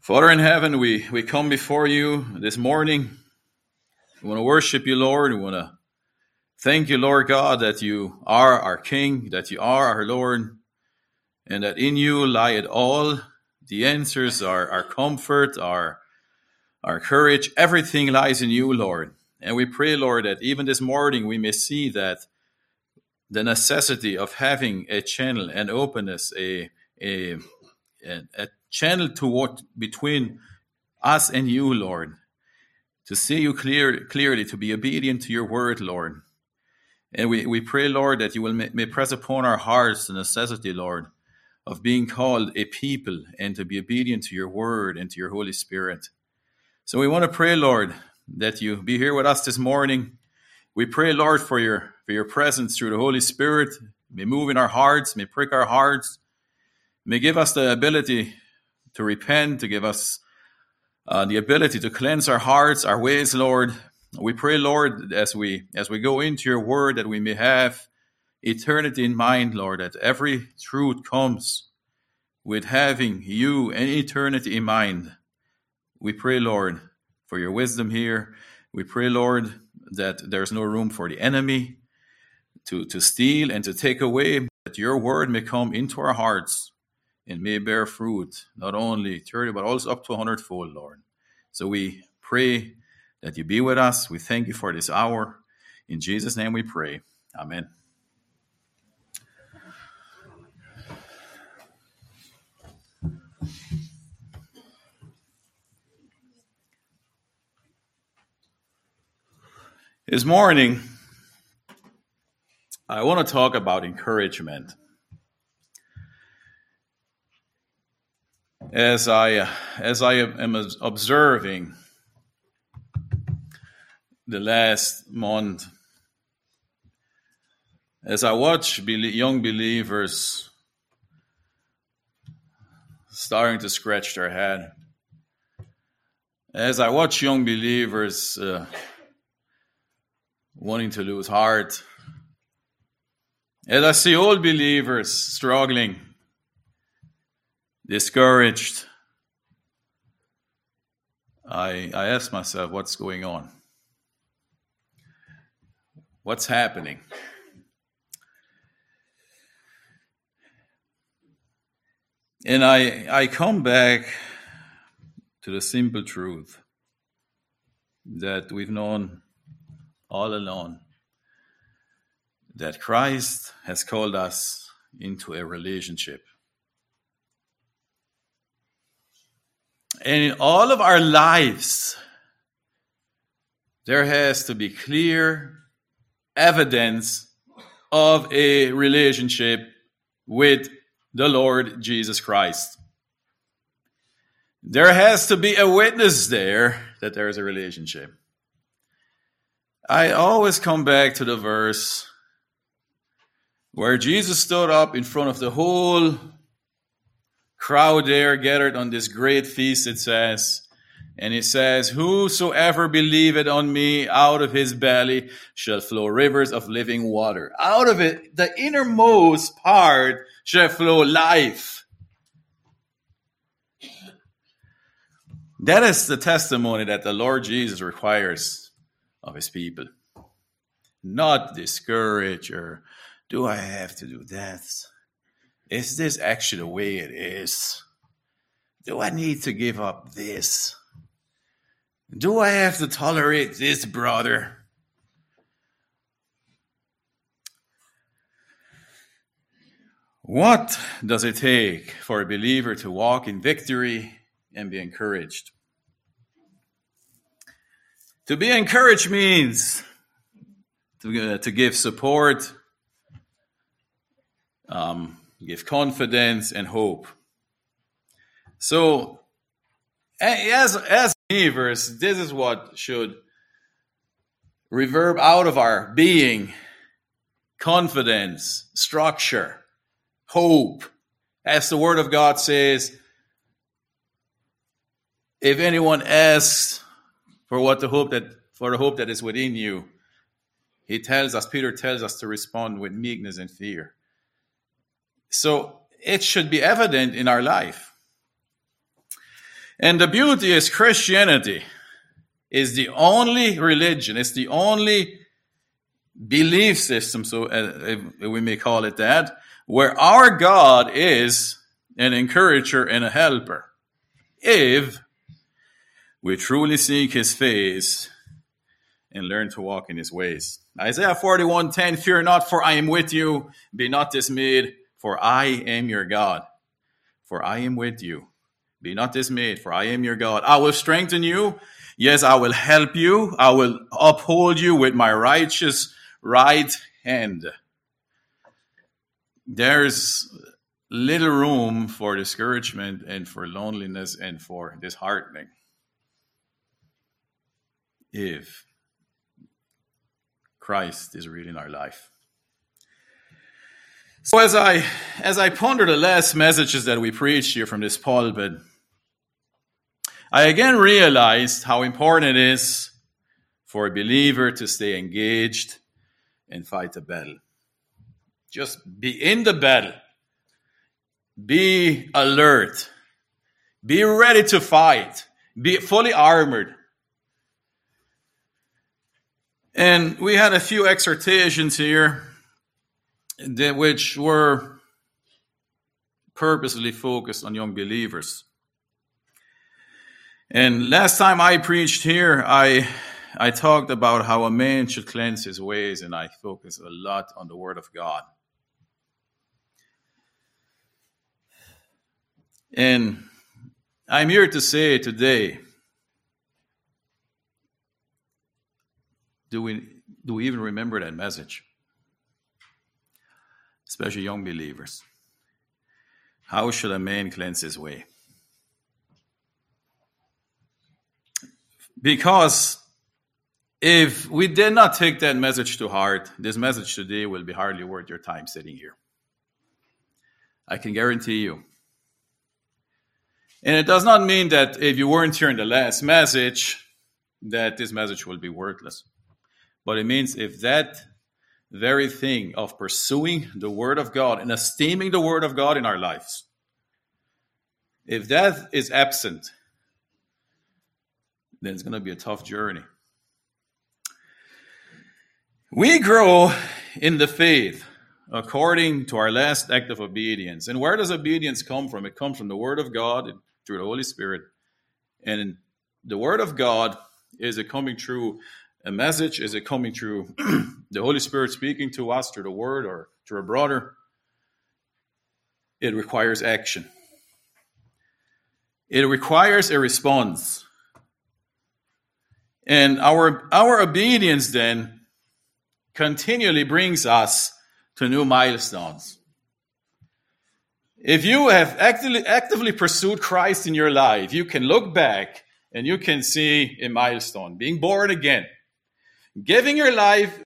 Father in heaven, we, we come before you this morning. We want to worship you, Lord. We want to thank you, Lord God, that you are our King, that you are our Lord, and that in you lie it all. The answers, our, our comfort, our, our courage, everything lies in you, Lord. And we pray, Lord, that even this morning we may see that the necessity of having a channel and openness, a, a, a, channel to what between us and you, Lord, to see you clear, clearly, to be obedient to your word, Lord. And we, we pray, Lord, that you will may, may press upon our hearts the necessity, Lord, of being called a people and to be obedient to your word and to your Holy Spirit. So we want to pray, Lord, that you be here with us this morning. We pray, Lord, for your for your presence through the Holy Spirit. May move in our hearts, may prick our hearts, may give us the ability to repent, to give us uh, the ability to cleanse our hearts, our ways, Lord. We pray, Lord, as we as we go into your word, that we may have eternity in mind, Lord, that every truth comes with having you and eternity in mind. We pray, Lord, for your wisdom here. We pray, Lord, that there's no room for the enemy to, to steal and to take away, that your word may come into our hearts and may bear fruit, not only 30, but also up to 100 fold, Lord. So we pray that you be with us. We thank you for this hour. In Jesus' name we pray. Amen. This morning, I want to talk about encouragement. As I as I am observing the last month, as I watch young believers starting to scratch their head, as I watch young believers uh, wanting to lose heart, as I see old believers struggling discouraged, I, I ask myself, what's going on? What's happening? And I, I come back to the simple truth that we've known all along that Christ has called us into a relationship And in all of our lives, there has to be clear evidence of a relationship with the Lord Jesus Christ. There has to be a witness there that there is a relationship. I always come back to the verse where Jesus stood up in front of the whole crowd there gathered on this great feast, it says. And it says, Whosoever believeth on me, out of his belly shall flow rivers of living water. Out of it, the innermost part shall flow life. That is the testimony that the Lord Jesus requires of his people. Not discourage or do I have to do that? Is this actually the way it is? Do I need to give up this? Do I have to tolerate this, brother? What does it take for a believer to walk in victory and be encouraged? To be encouraged means to, uh, to give support, um, give confidence and hope. So, as as believers, this is what should reverb out of our being: confidence, structure, hope. As the Word of God says, if anyone asks for what the hope that for the hope that is within you, he tells us, Peter tells us to respond with meekness and fear. So it should be evident in our life. And the beauty is Christianity is the only religion, it's the only belief system, so uh, we may call it that, where our God is an encourager and a helper. If we truly seek his face and learn to walk in his ways. Isaiah 41:10 Fear not for I am with you be not dismayed for I am your God for I am with you. Be not dismayed for I am your God. I will strengthen you. Yes I will help you. I will uphold you with my righteous right hand. There's little room for discouragement and for loneliness and for disheartening. If Christ is real in our life. So as I as I ponder the last messages that we preached here from this pulpit, I again realized how important it is for a believer to stay engaged and fight the battle. Just be in the battle. Be alert. Be ready to fight. Be fully armored. And we had a few exhortations here which were purposely focused on young believers. And last time I preached here, I I talked about how a man should cleanse his ways, and I focused a lot on the Word of God. And I'm here to say today do we do we even remember that message? Especially young believers. How should a man cleanse his way? Because if we did not take that message to heart, this message today will be hardly worth your time sitting here. I can guarantee you. And it does not mean that if you weren't here in the last message, that this message will be worthless. But it means if that very thing of pursuing the Word of God and esteeming the Word of God in our lives, if that is absent, then it's going to be a tough journey. We grow in the faith according to our last act of obedience. And where does obedience come from? It comes from the Word of God through the Holy Spirit. And the Word of God is it coming through a message? Is it coming through the Holy Spirit speaking to us through the word or through a brother? It requires action. It requires a response. And our, our obedience then continually brings us to new milestones. If you have actively, actively pursued Christ in your life, you can look back and you can see a milestone, being born again giving your life,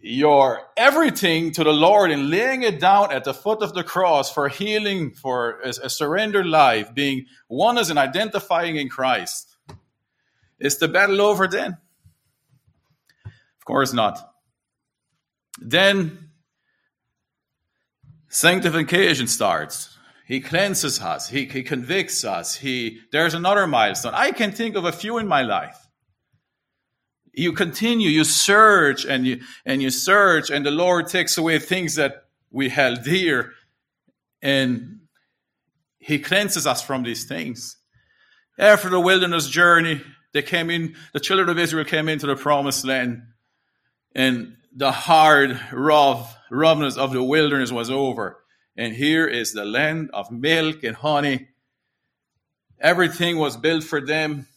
your everything to the Lord and laying it down at the foot of the cross for healing, for a, a surrendered life, being one as and identifying in Christ. Is the battle over then? Of course not. Then sanctification starts. He cleanses us. He, he convicts us. He, there's another milestone. I can think of a few in my life you continue, you search and you and you search, and the Lord takes away things that we held dear, and He cleanses us from these things. After the wilderness journey, they came in, the children of Israel came into the promised land, and the hard, rough, roughness of the wilderness was over. And here is the land of milk and honey. Everything was built for them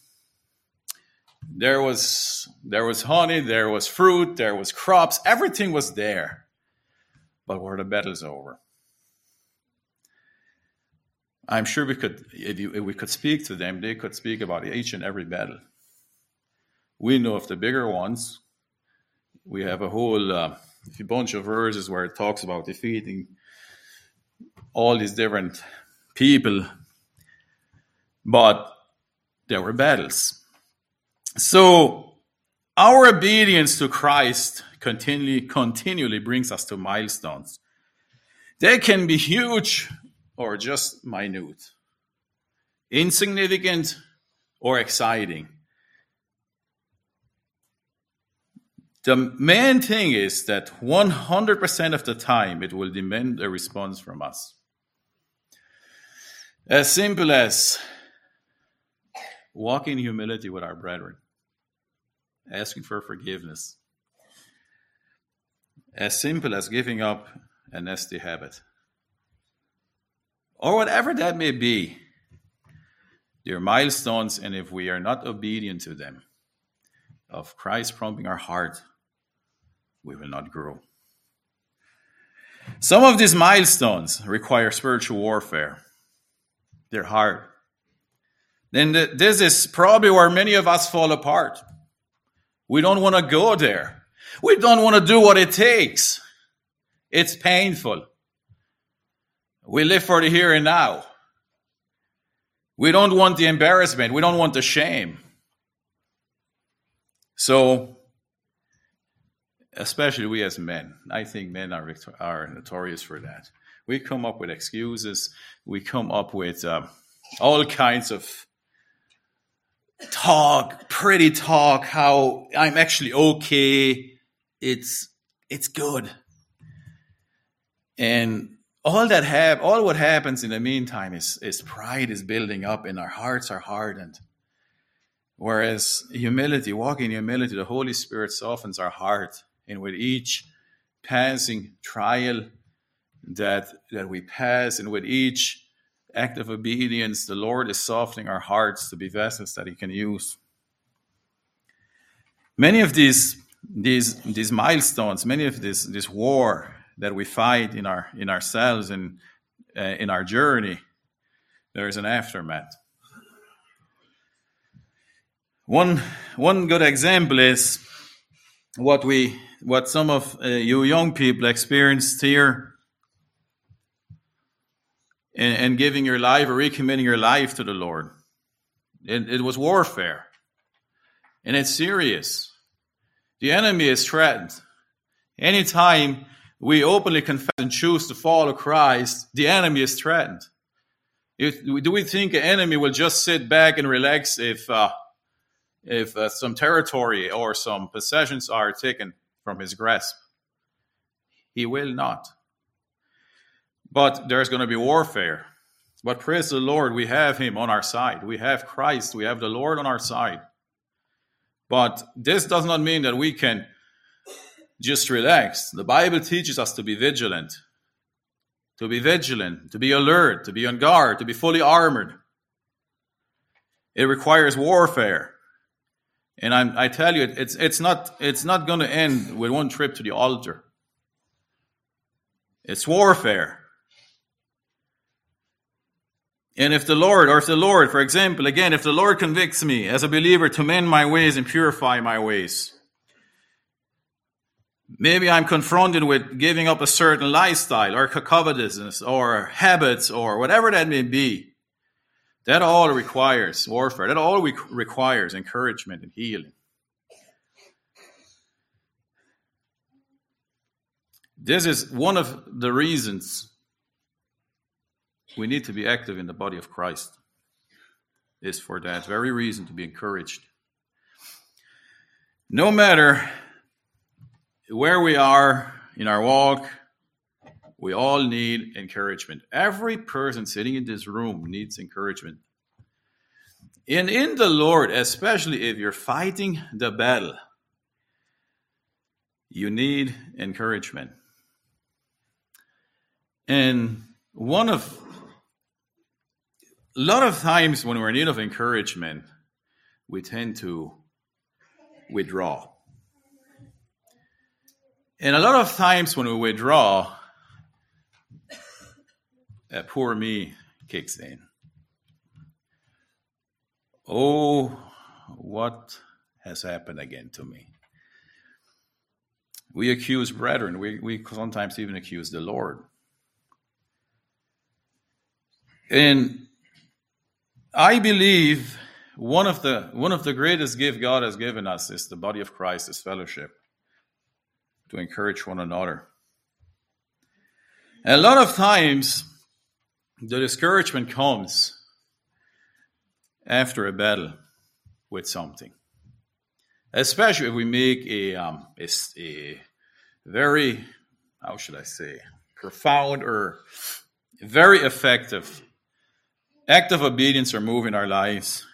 there was there was honey, there was fruit, there was crops, everything was there. But where the battle's over. I'm sure we could, if, you, if we could speak to them, they could speak about each and every battle. We know of the bigger ones. We have a whole uh, bunch of verses where it talks about defeating all these different people, but there were battles. So our obedience to Christ continually continually brings us to milestones. They can be huge or just minute. insignificant or exciting. The main thing is that 100% of the time it will demand a response from us. As simple as walking in humility with our brethren, asking for forgiveness. As simple as giving up a nasty habit. Or whatever that may be. They're milestones, and if we are not obedient to them, of Christ prompting our heart, we will not grow. Some of these milestones require spiritual warfare. They're hard. Then this is probably where many of us fall apart. We don't want to go there. We don't want to do what it takes. It's painful. We live for the here and now. We don't want the embarrassment. We don't want the shame. So, especially we as men, I think men are, are notorious for that. We come up with excuses. We come up with uh, all kinds of talk, pretty talk, how I'm actually okay. It's it's good. And all that have all what happens in the meantime is is pride is building up and our hearts are hardened. Whereas humility, walking in humility, the Holy Spirit softens our heart. And with each passing trial that that we pass, and with each act of obedience, the Lord is softening our hearts to be vessels that He can use. Many of these these these milestones, many of this this war that we fight in our in ourselves and uh, in our journey, there is an aftermath. One one good example is what we what some of uh, you young people experienced here and, and giving your life or recommitting your life to the Lord. It, it was warfare. And it's serious. The enemy is threatened. Anytime we openly confess and choose to follow Christ, the enemy is threatened. If, do we think an enemy will just sit back and relax if uh, if uh, some territory or some possessions are taken from his grasp? He will not. But there's going to be warfare. But praise the Lord, we have Him on our side. We have Christ. We have the Lord on our side. But this does not mean that we can just relax. The Bible teaches us to be vigilant, to be vigilant, to be alert, to be on guard, to be fully armored. It requires warfare. And I'm, i tell you, it's, it's not, it's not going to end with one trip to the altar. It's warfare. And if the Lord, or if the Lord, for example, again, if the Lord convicts me as a believer to mend my ways and purify my ways, maybe I'm confronted with giving up a certain lifestyle or covetousness or habits or whatever that may be. That all requires warfare. That all requires encouragement and healing. This is one of the reasons we need to be active in the body of Christ. Is for that very reason to be encouraged. No matter where we are in our walk, we all need encouragement. Every person sitting in this room needs encouragement. And in the Lord, especially if you're fighting the battle, you need encouragement. And one of a lot of times when we're in need of encouragement, we tend to withdraw. And a lot of times when we withdraw, that poor me kicks in. Oh, what has happened again to me? We accuse brethren. We, we sometimes even accuse the Lord. And I believe one of the one of the greatest gifts God has given us is the body of Christ, is fellowship, to encourage one another. And a lot of times, the discouragement comes after a battle with something. Especially if we make a, um, a, a very, how should I say, profound or very effective act of obedience or move in our lives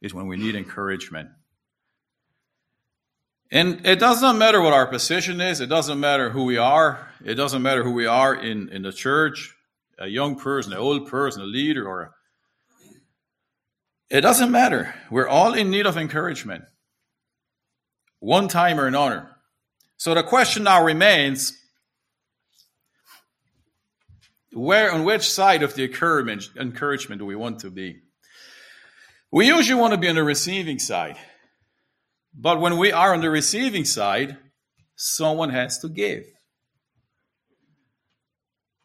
is when we need encouragement. And it does not matter what our position is, it doesn't matter who we are, it doesn't matter who we are in, in the church, a young person, an old person, a leader, or a, it doesn't matter. We're all in need of encouragement, one time or another. So the question now remains where on which side of the encouragement, encouragement do we want to be? We usually want to be on the receiving side. But when we are on the receiving side, someone has to give.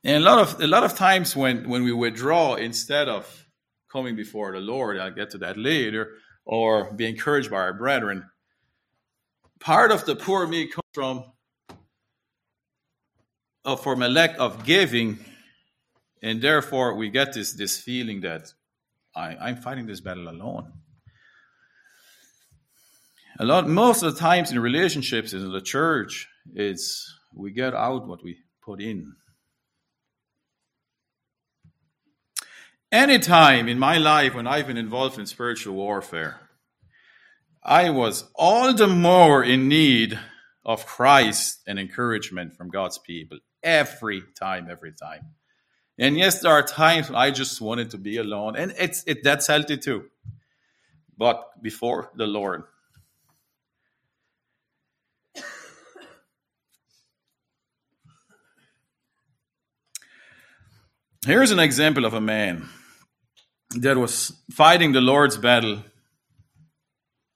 And a lot of a lot of times when, when we withdraw instead of coming before the Lord, I'll get to that later, or be encouraged by our brethren, part of the poor me comes from uh, from a lack of giving, and therefore we get this this feeling that I, I'm fighting this battle alone. A lot, most of the times in relationships in the church, it's we get out what we put in. Any time in my life when I've been involved in spiritual warfare, I was all the more in need of Christ and encouragement from God's people. Every time, every time. And yes, there are times I just wanted to be alone, and it's it that's healthy too. But before the Lord. Here's an example of a man that was fighting the Lord's battle,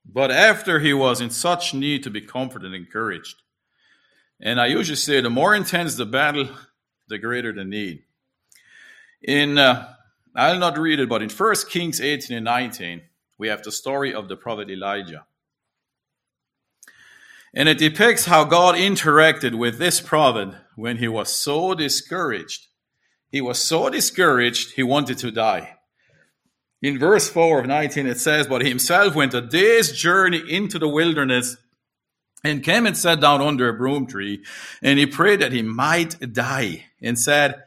but after he was in such need to be comforted and encouraged. And I usually say the more intense the battle, the greater the need. In uh, I'll not read it, but in 1 Kings 18 and 19, we have the story of the prophet Elijah. And it depicts how God interacted with this prophet when he was so discouraged. He was so discouraged, he wanted to die. In verse 4 of 19, it says, But he himself went a day's journey into the wilderness and came and sat down under a broom tree, and he prayed that he might die, and said,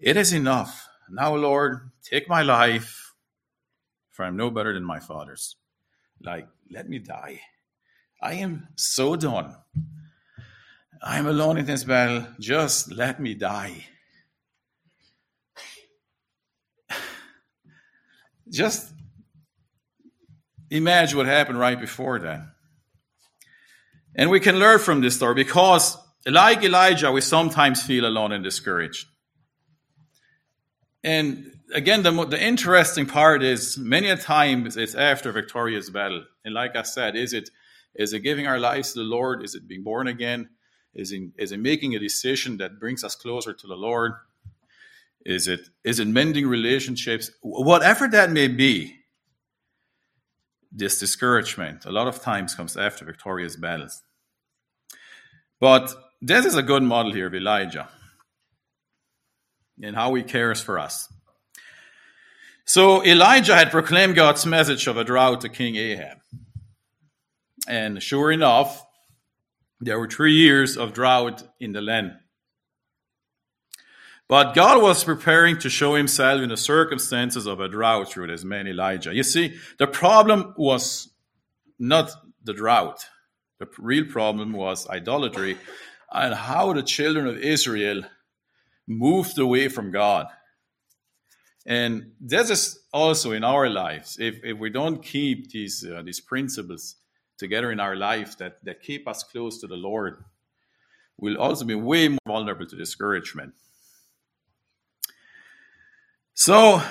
It is enough. Now, Lord, take my life, for I'm no better than my father's. Like, let me die. I am so done. I am alone in this battle. Just let me die. Just imagine what happened right before that. And we can learn from this story because, like Elijah, we sometimes feel alone and discouraged. And again, the, the interesting part is many a times it's after victorious battle. And like I said, is it is it giving our lives to the Lord? Is it being born again? Is it, is it making a decision that brings us closer to the Lord? Is it is it mending relationships? Whatever that may be, this discouragement a lot of times comes after victorious battles. But this is a good model here of Elijah and how he cares for us. So Elijah had proclaimed God's message of a drought to King Ahab. And sure enough, there were three years of drought in the land. But God was preparing to show himself in the circumstances of a drought through this man Elijah. You see, the problem was not the drought. The real problem was idolatry and how the children of Israel moved away from God. And this is also in our lives. If, if we don't keep these, uh, these principles together in our life that, that keep us close to the Lord, we'll also be way more vulnerable to discouragement. So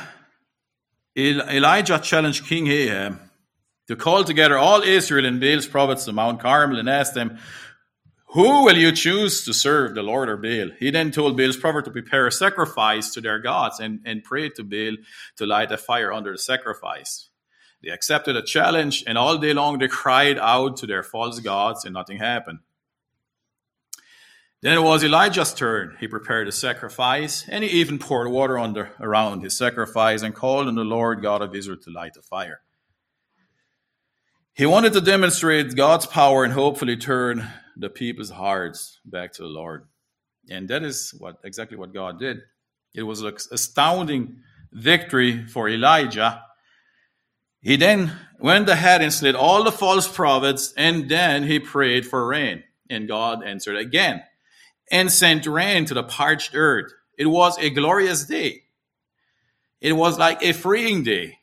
Elijah challenged King Ahab to call together all Israel and Baal's prophets to Mount Carmel and ask them, Who will you choose to serve, the Lord or Baal? He then told Baal's prophet to prepare a sacrifice to their gods and, and pray to Baal to light a fire under the sacrifice. They accepted a challenge, and all day long they cried out to their false gods, and nothing happened. Then it was Elijah's turn. He prepared a sacrifice, and he even poured water under around his sacrifice and called on the Lord God of Israel to light a fire. He wanted to demonstrate God's power and hopefully turn the people's hearts back to the Lord. And that is what exactly what God did. It was an astounding victory for Elijah. He then went ahead and slayed all the false prophets, and then he prayed for rain. And God answered again and sent rain to the parched earth. It was a glorious day. It was like a freeing day.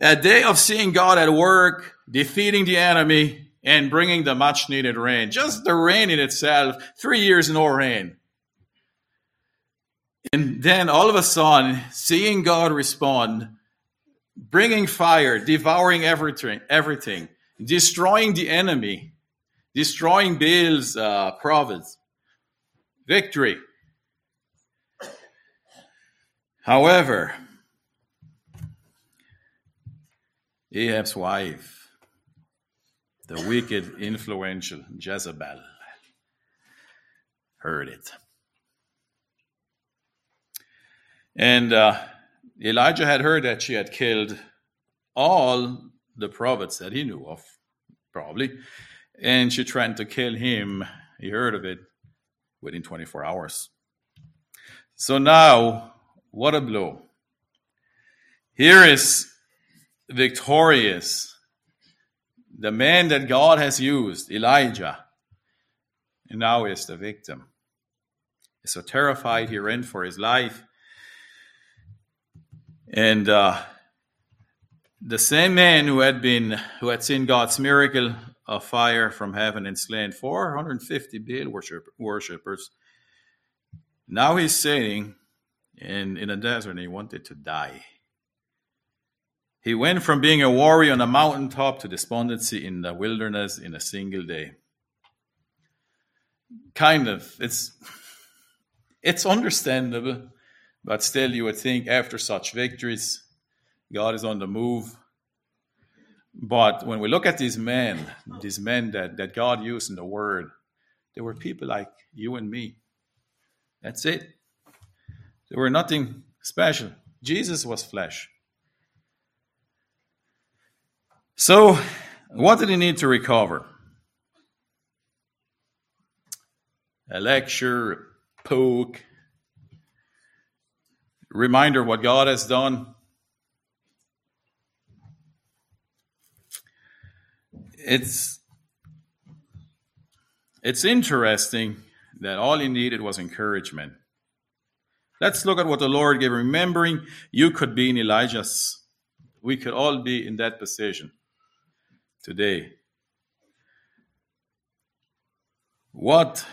A day of seeing God at work, defeating the enemy, and bringing the much needed rain. Just the rain in itself, three years no rain. And then all of a sudden, seeing God respond, bringing fire, devouring everything, everything, destroying the enemy, destroying Baal's uh, prophets, victory. However, Ahab's wife, the wicked, influential Jezebel, heard it. And uh, Elijah had heard that she had killed all the prophets that he knew of, probably, and she tried to kill him. He heard of it within 24 hours. So now, what a blow. Here is victorious, the man that God has used, Elijah, and now is the victim. So terrified he ran for his life. And uh, the same man who had been who had seen God's miracle of fire from heaven and slain 450 Baal worship, worshippers. Now he's sitting in, in a desert and he wanted to die. He went from being a warrior on a mountaintop to despondency in the wilderness in a single day. Kind of. It's it's understandable, but still you would think after such victories, God is on the move but when we look at these men, these men that, that God used in the Word, they were people like you and me. That's it. They were nothing special. Jesus was flesh. So, what did he need to recover? A lecture, poke, reminder what God has done. it's it's interesting that all he needed was encouragement. Let's look at what the Lord gave. Remembering you could be in Elijah's, we could all be in that position today. What,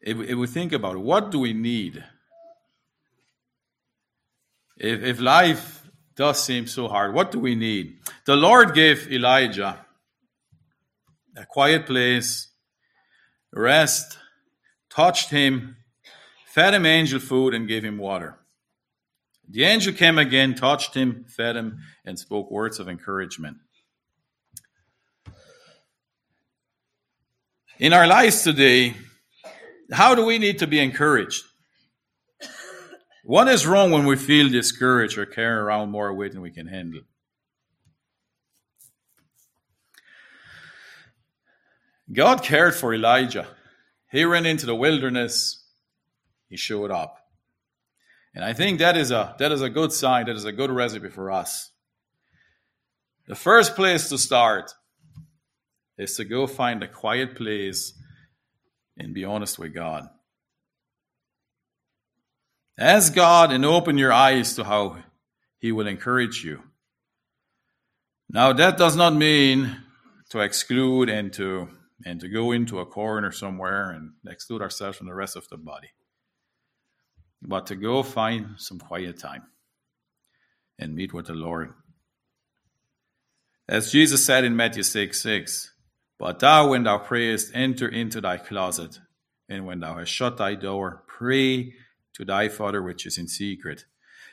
if, if we think about it, what do we need? If, if life does seem so hard, what do we need? The Lord gave Elijah a quiet place, rest, touched him, fed him angel food, and gave him water. The angel came again, touched him, fed him, and spoke words of encouragement. In our lives today, how do we need to be encouraged? What is wrong when we feel discouraged or carry around more weight than we can handle? God cared for Elijah. He ran into the wilderness. He showed up. And I think that is a that is a good sign, that is a good recipe for us. The first place to start is to go find a quiet place and be honest with God. Ask God and open your eyes to how He will encourage you. Now, that does not mean to exclude and to and to go into a corner somewhere and exclude ourselves from the rest of the body. But to go find some quiet time and meet with the Lord. As Jesus said in Matthew 6 6, But thou, when thou prayest, enter into thy closet, and when thou hast shut thy door, pray to thy Father which is in secret,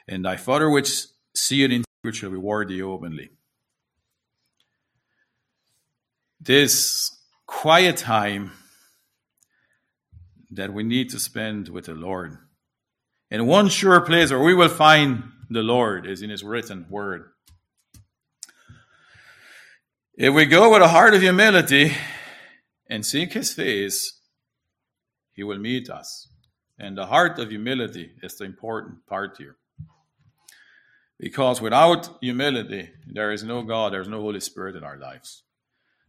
and thy Father which seeth in secret shall reward thee openly. This quiet time that we need to spend with the Lord. And one sure place where we will find the Lord is in His written word. If we go with a heart of humility and seek His face, He will meet us. And the heart of humility is the important part here. Because without humility, there is no God, there is no Holy Spirit in our lives.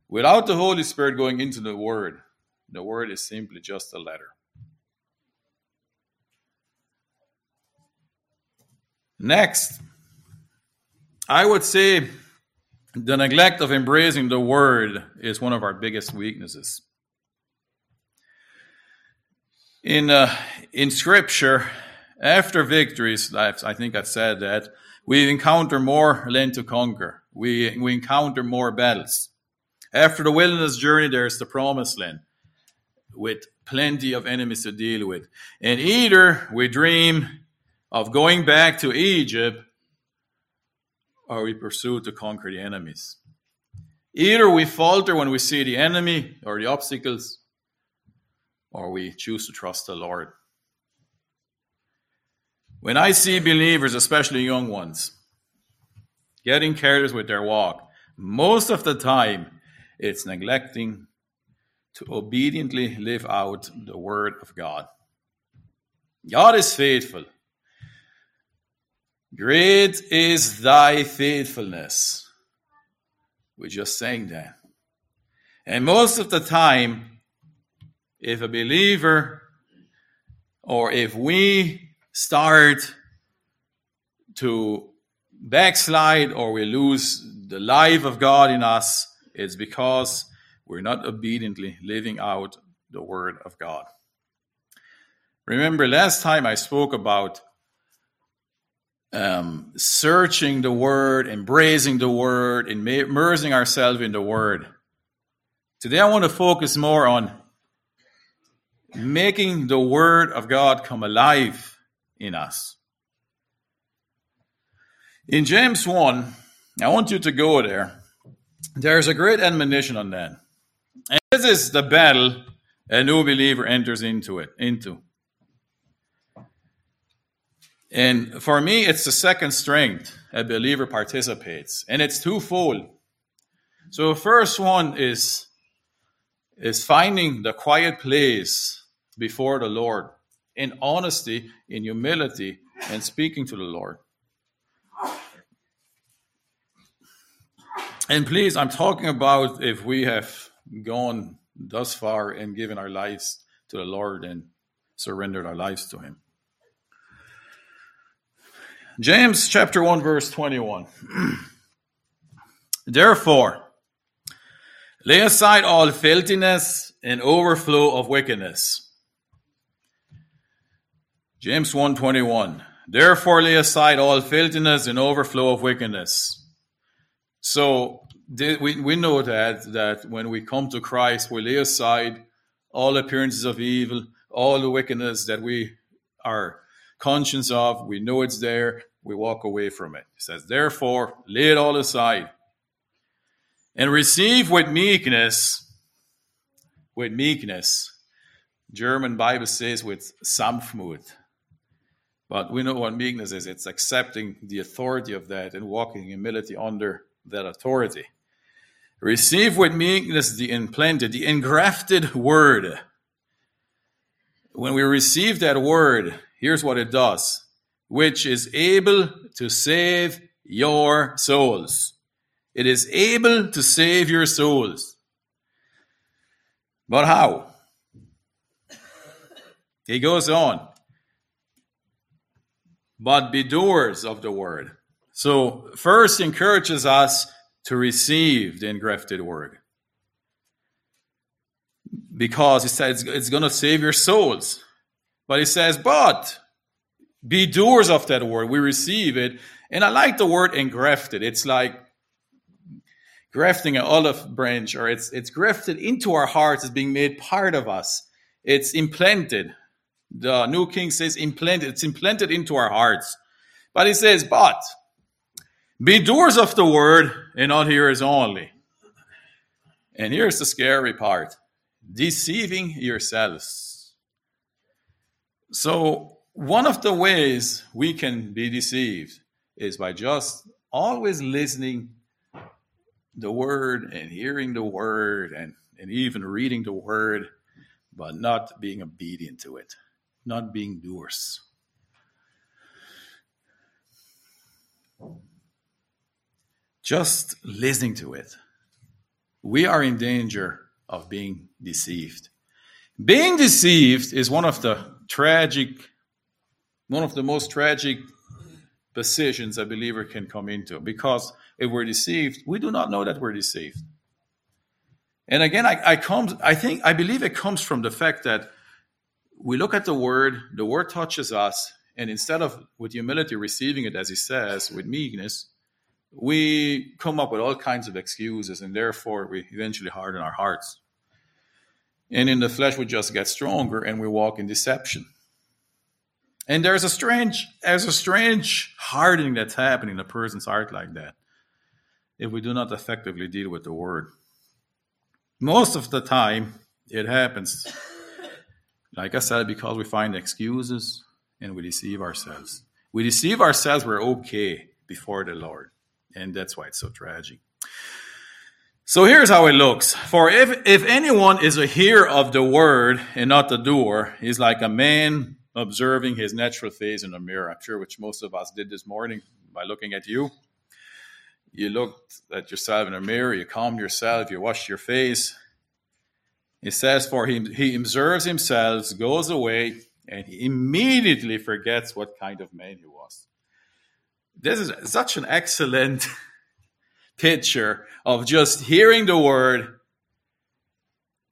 Without the Holy Spirit going into the Word, the Word is simply just a letter. Next, I would say the neglect of embracing the Word is one of our biggest weaknesses. In, uh, in Scripture, after victories, I think I've said that, we encounter more land to conquer. We, we encounter more battles. After the wilderness journey, there's the promised land with plenty of enemies to deal with. And either we dream of going back to Egypt or we pursue to conquer the enemies. Either we falter when we see the enemy or the obstacles, or we choose to trust the Lord. When I see believers, especially young ones, getting careless with their walk, most of the time it's neglecting to obediently live out the word of God. God is faithful. Great is thy faithfulness. We're just saying that. And most of the time, if a believer or if we start to backslide or we lose the life of God in us, it's because we're not obediently living out the Word of God. Remember, last time I spoke about um, searching the Word, embracing the Word, immersing ourselves in the Word. Today I want to focus more on making the Word of God come alive in us. In James 1, I want you to go there. There's a great admonition on that. And this is the battle a new believer enters into it, into. And for me, it's the second strength a believer participates, and it's twofold. So the first one is, is finding the quiet place before the Lord in honesty, in humility, and speaking to the Lord. And please, I'm talking about if we have gone thus far and given our lives to the Lord and surrendered our lives to Him. James chapter 1, verse 21. Therefore, lay aside all filthiness and overflow of wickedness. James 1:21. Therefore lay aside all filthiness and overflow of wickedness. So we, we know that that when we come to Christ, we lay aside all appearances of evil, all the wickedness that we are conscious of. We know it's there we walk away from it. He says, Therefore, lay it all aside and receive with meekness, with meekness. German Bible says with Sanftmut. But we know what meekness is it's accepting the authority of that and walking in humility under that authority. Receive with meekness the implanted, the engrafted word. When we receive that word, here's what it does which is able to save your souls. It is able to save your souls. But how? He goes on. But be doers of the word. So, first encourages us to receive the engrafted word. Because he says it's going to save your souls. But he says, but be doers of that word. We receive it. And I like the word engrafted. It's like grafting an olive branch, or it's it's grafted into our hearts, it's being made part of us. It's implanted. The New King says implanted, it's implanted into our hearts. But he says, but be doers of the word and not hearers only. And here's the scary part deceiving yourselves. So, one of the ways we can be deceived is by just always listening the word and hearing the word and, and even reading the word, but not being obedient to it, not being doers. Just listening to it. We are in danger of being deceived. Being deceived is one of the tragic, one of the most tragic positions a believer can come into because if we're deceived, we do not know that we're deceived. And again, I, I I think, I believe it comes from the fact that we look at the word, the word touches us, and instead of with humility receiving it as he says, with meekness, we come up with all kinds of excuses, and therefore we eventually harden our hearts. And in the flesh, we just get stronger and we walk in deception. And there's a strange, there's a strange hardening that's happening in a person's heart like that if we do not effectively deal with the word. Most of the time, it happens, like I said, because we find excuses and we deceive ourselves. We deceive ourselves we're okay before the Lord. And that's why it's so tragic. So here's how it looks. For if, if anyone is a hearer of the word and not the doer, he's like a man observing his natural face in a mirror. I'm sure which most of us did this morning by looking at you you looked at yourself in a mirror, you calmed yourself, you washed your face. It says, For he, he observes himself, goes away, and he immediately forgets what kind of man he was. This is such an excellent picture of just hearing the word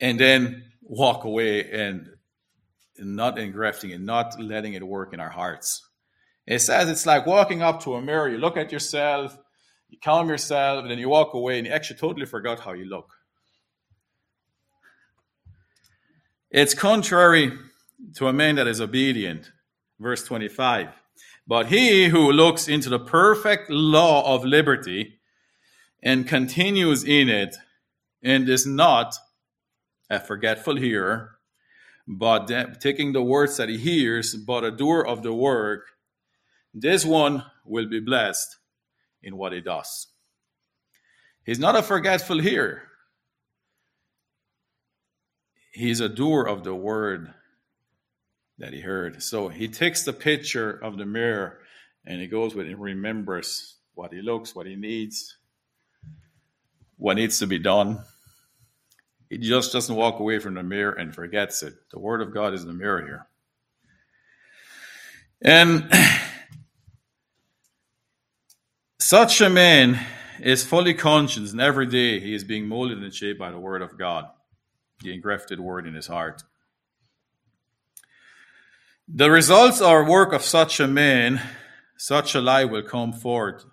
and then walk away and not engrafting and not letting it work in our hearts. It says it's like walking up to a mirror, you look at yourself, you calm yourself, and then you walk away and you actually totally forgot how you look. It's contrary to a man that is obedient. Verse 25. But he who looks into the perfect law of liberty and continues in it and is not a forgetful hearer, but taking the words that he hears, but a doer of the work, this one will be blessed in what he does. He's not a forgetful hearer. He's a doer of the word that he heard. So he takes the picture of the mirror and he goes with it remembers what he looks, what he needs, what needs to be done. He just doesn't walk away from the mirror and forgets it. The word of God is the mirror here. And Such a man is fully conscious, and every day he is being molded and shaped by the Word of God, the engrafted Word in his heart. The results are work of such a man, such a life will come forth.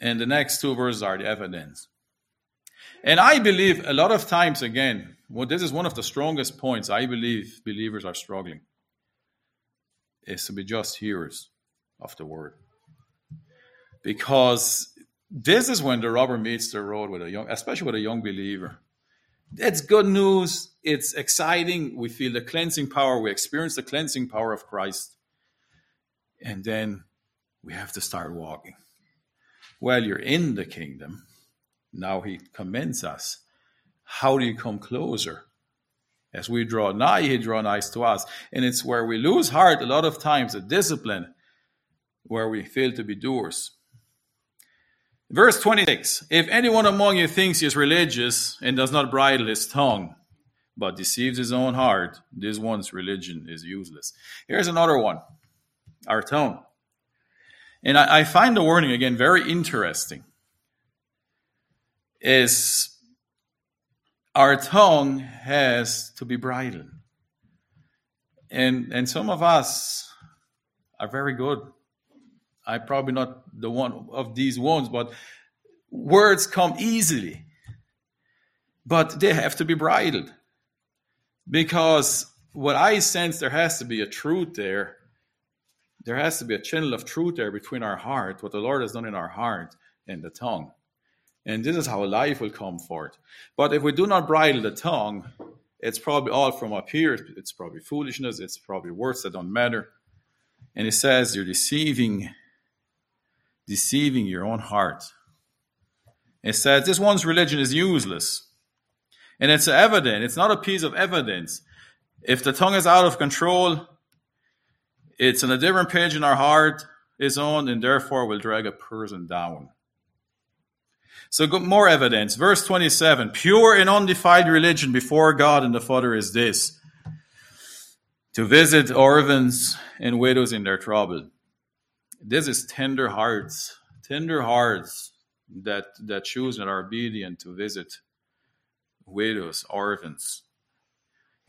And the next two verses are the evidence. And I believe a lot of times, again, well, this is one of the strongest points I believe believers are struggling, is to be just hearers of the word because this is when the rubber meets the road with a young, especially with a young believer. It's good news. It's exciting. We feel the cleansing power. We experience the cleansing power of Christ. And then we have to start walking. Well, you're in the kingdom. Now he commends us. How do you come closer? As we draw nigh, he draw nigh to us. And it's where we lose heart a lot of times, the discipline, where we fail to be doers. Verse 26 If anyone among you thinks he is religious and does not bridle his tongue, but deceives his own heart, this one's religion is useless. Here's another one our tongue. And I, I find the wording again very interesting. Is our tongue has to be bridled. And, and some of us are very good I'm probably not the one of these ones, but words come easily. But they have to be bridled. Because what I sense there has to be a truth there. There has to be a channel of truth there between our heart, what the Lord has done in our heart, and the tongue. And this is how life will come forth. But if we do not bridle the tongue, it's probably all from up here. It's probably foolishness. It's probably words that don't matter. And it says you're deceiving, deceiving your own heart. It says this one's religion is useless. And it's evident, it's not a piece of evidence. If the tongue is out of control, it's on a different page in our heart, is on, and therefore will drag a person down. So more evidence. Verse 27 Pure and undefiled religion before God and the Father is this to visit orphans and widows in their trouble. This is tender hearts, tender hearts that, that choose and are obedient to visit widows, orphans.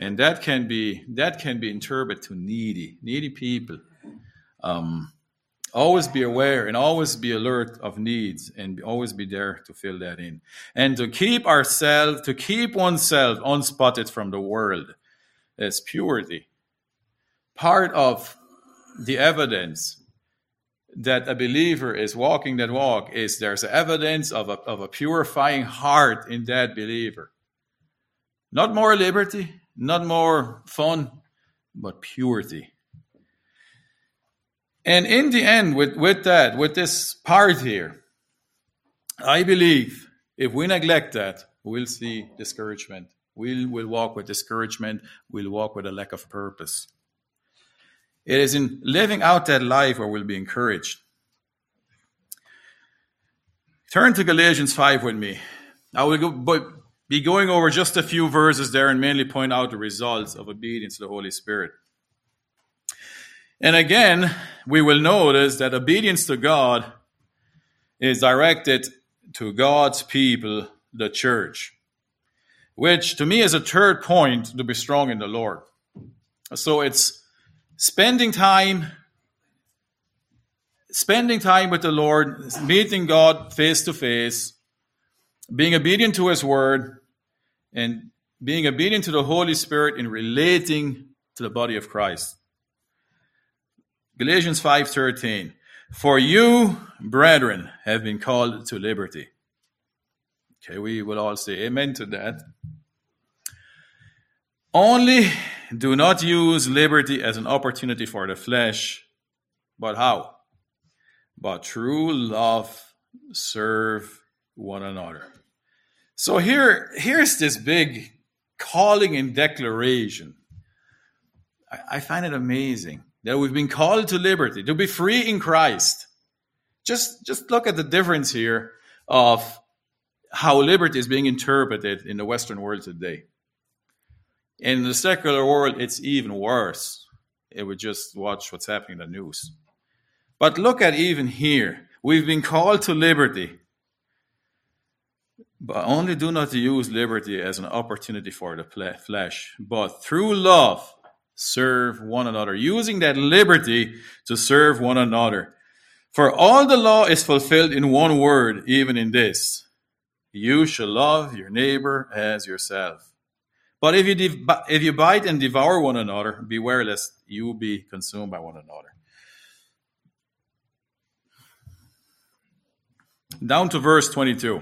And that can be that can be interpreted to needy, needy people. Um, always be aware and always be alert of needs and always be there to fill that in. And to keep ourselves to keep oneself unspotted from the world is purity. Part of the evidence that a believer is walking that walk is there's evidence of a, of a purifying heart in that believer. Not more liberty not more fun but purity and in the end, with, with that, with this part here, I believe if we neglect that, we'll see discouragement. We'll, we'll walk with discouragement. We'll walk with a lack of purpose. It is in living out that life where we'll be encouraged. Turn to Galatians 5 with me. I will go, be going over just a few verses there and mainly point out the results of obedience to the Holy Spirit. And again, we will notice that obedience to God is directed to God's people, the church, which to me is a third point to be strong in the Lord. So it's spending time spending time with the Lord, meeting God face to face, being obedient to his word and being obedient to the Holy Spirit in relating to the body of Christ. Galatians 5:13 For you, brethren, have been called to liberty. Okay, we will all say amen to that. Only do not use liberty as an opportunity for the flesh, but how? But true love serve one another. So here, here's this big calling and declaration. I, I find it amazing that we've been called to liberty, to be free in Christ. Just, just look at the difference here of how liberty is being interpreted in the Western world today. In the secular world, it's even worse. It would just watch what's happening in the news. But look at even here. We've been called to liberty. But only do not use liberty as an opportunity for the flesh, but through love serve one another, using that liberty to serve one another. For all the law is fulfilled in one word, even in this you shall love your neighbor as yourself. But if you, de- if you bite and devour one another, beware lest you be consumed by one another. Down to verse 22,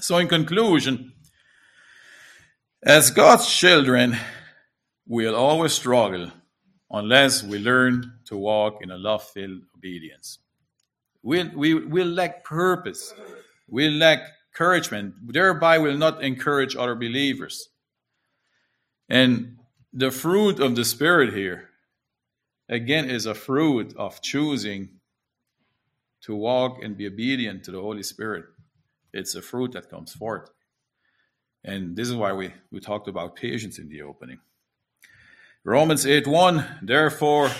So, in conclusion, as God's children, we'll always struggle unless we learn to walk in a love filled obedience. We'll, we will lack purpose, we'll lack encouragement, thereby, we'll not encourage other believers. And the fruit of the Spirit here, again, is a fruit of choosing to walk and be obedient to the Holy Spirit. It's a fruit that comes forth. And this is why we, we talked about patience in the opening. Romans 8 1, therefore,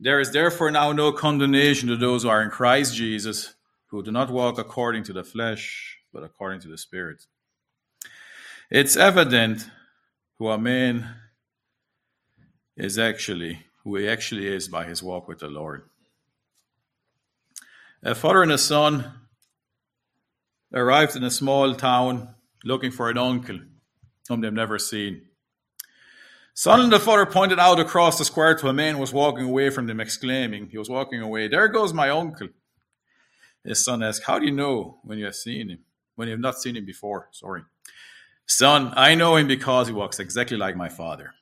there is therefore now no condemnation to those who are in Christ Jesus, who do not walk according to the flesh, but according to the Spirit. It's evident who a man is actually, who he actually is by his walk with the Lord. A father and a son arrived in a small town looking for an uncle whom they've never seen. Son and the father pointed out across the square to a man who was walking away from them, exclaiming, He was walking away, There goes my uncle. His son asked, How do you know when you have seen him? When you have not seen him before, sorry. Son, I know him because he walks exactly like my father.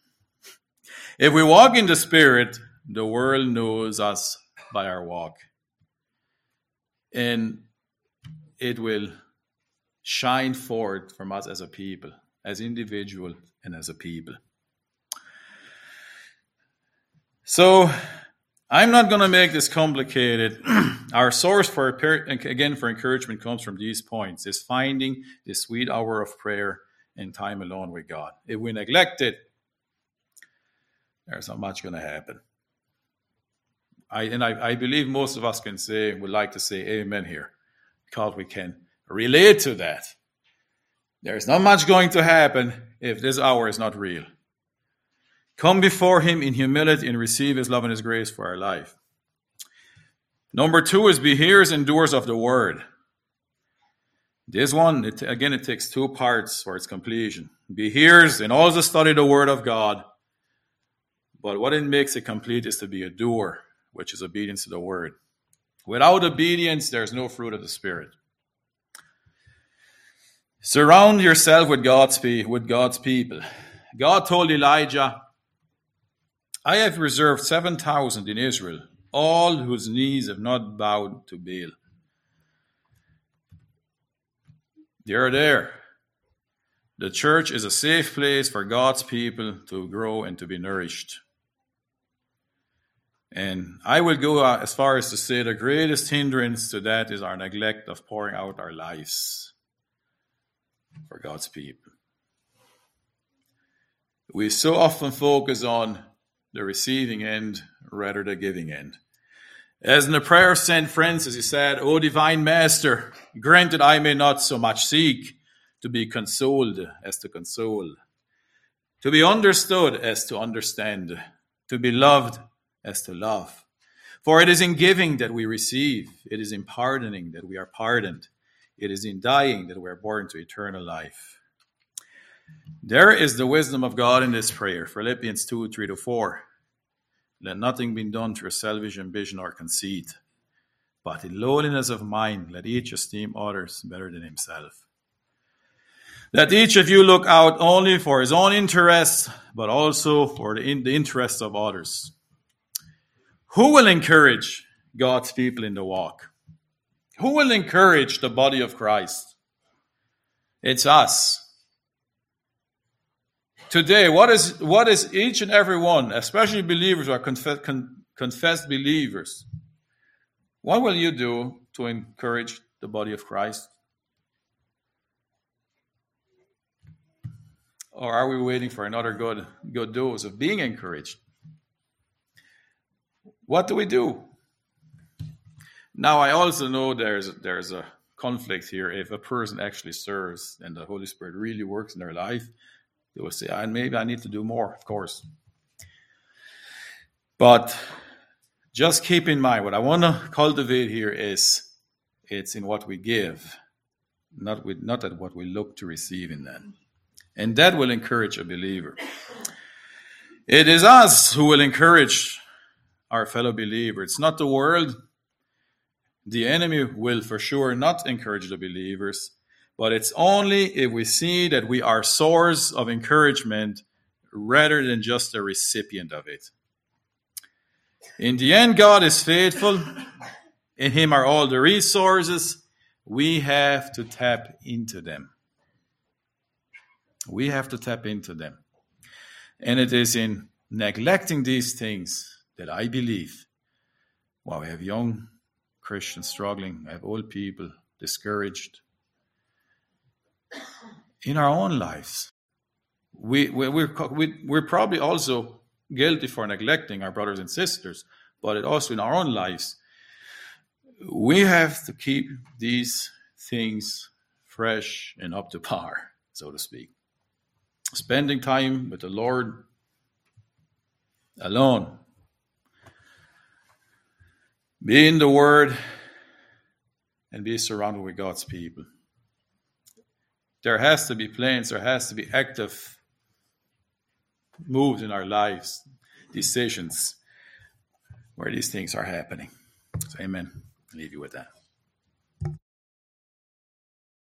If we walk in the Spirit, the world knows us by our walk. And it will shine forth from us as a people, as individual and as a people. So I'm not going to make this complicated. Our source for again for encouragement comes from these points: is finding the sweet hour of prayer and time alone with God. If we neglect it, there's not much going to happen. I and I, I believe most of us can say would like to say Amen here, because we can relate to that. There's not much going to happen if this hour is not real. Come before Him in humility and receive His love and His grace for our life. Number two is be hearers and doers of the word. This one, it, again, it takes two parts for its completion. Be hearers and also study the word of God. But what it makes it complete is to be a doer, which is obedience to the word. Without obedience, there's no fruit of the Spirit. Surround yourself with God's, with God's people. God told Elijah, I have reserved 7,000 in Israel, all whose knees have not bowed to Baal. They're there. The church is a safe place for God's people to grow and to be nourished. And I will go uh, as far as to say the greatest hindrance to that is our neglect of pouring out our lives for God's people. We so often focus on the receiving end rather than the giving end. As in the prayer of St. Francis, he said, O divine Master, grant that I may not so much seek to be consoled as to console, to be understood as to understand, to be loved as to love. For it is in giving that we receive, it is in pardoning that we are pardoned, it is in dying that we are born to eternal life. There is the wisdom of God in this prayer, Philippians 2 3 to 4. Let nothing be done through selfish ambition or conceit, but in lowliness of mind, let each esteem others better than himself. Let each of you look out only for his own interests, but also for the, in, the interests of others. Who will encourage God's people in the walk? Who will encourage the body of Christ? It's us. Today, what is, what is each and every one, especially believers or confess, con, confessed believers, what will you do to encourage the body of Christ? Or are we waiting for another good, good dose of being encouraged? What do we do? Now, I also know there's there's a conflict here. If a person actually serves and the Holy Spirit really works in their life, they will say, "And maybe I need to do more." Of course, but just keep in mind what I want to cultivate here is it's in what we give, not with not at what we look to receive in that, and that will encourage a believer. It is us who will encourage our fellow believer. It's not the world the enemy will for sure not encourage the believers, but it's only if we see that we are source of encouragement rather than just a recipient of it. In the end, God is faithful. In Him are all the resources. We have to tap into them. We have to tap into them. And it is in neglecting these things that I believe, while we have young Christians struggling, I have old people discouraged. In our own lives, we, we, we're, we, we're probably also guilty for neglecting our brothers and sisters, but it also in our own lives, we have to keep these things fresh and up to par, so to speak. spending time with the Lord alone. Be in the Word and be surrounded with God's people. There has to be plans, there has to be active moves in our lives, decisions where these things are happening. So, amen. I'll leave you with that.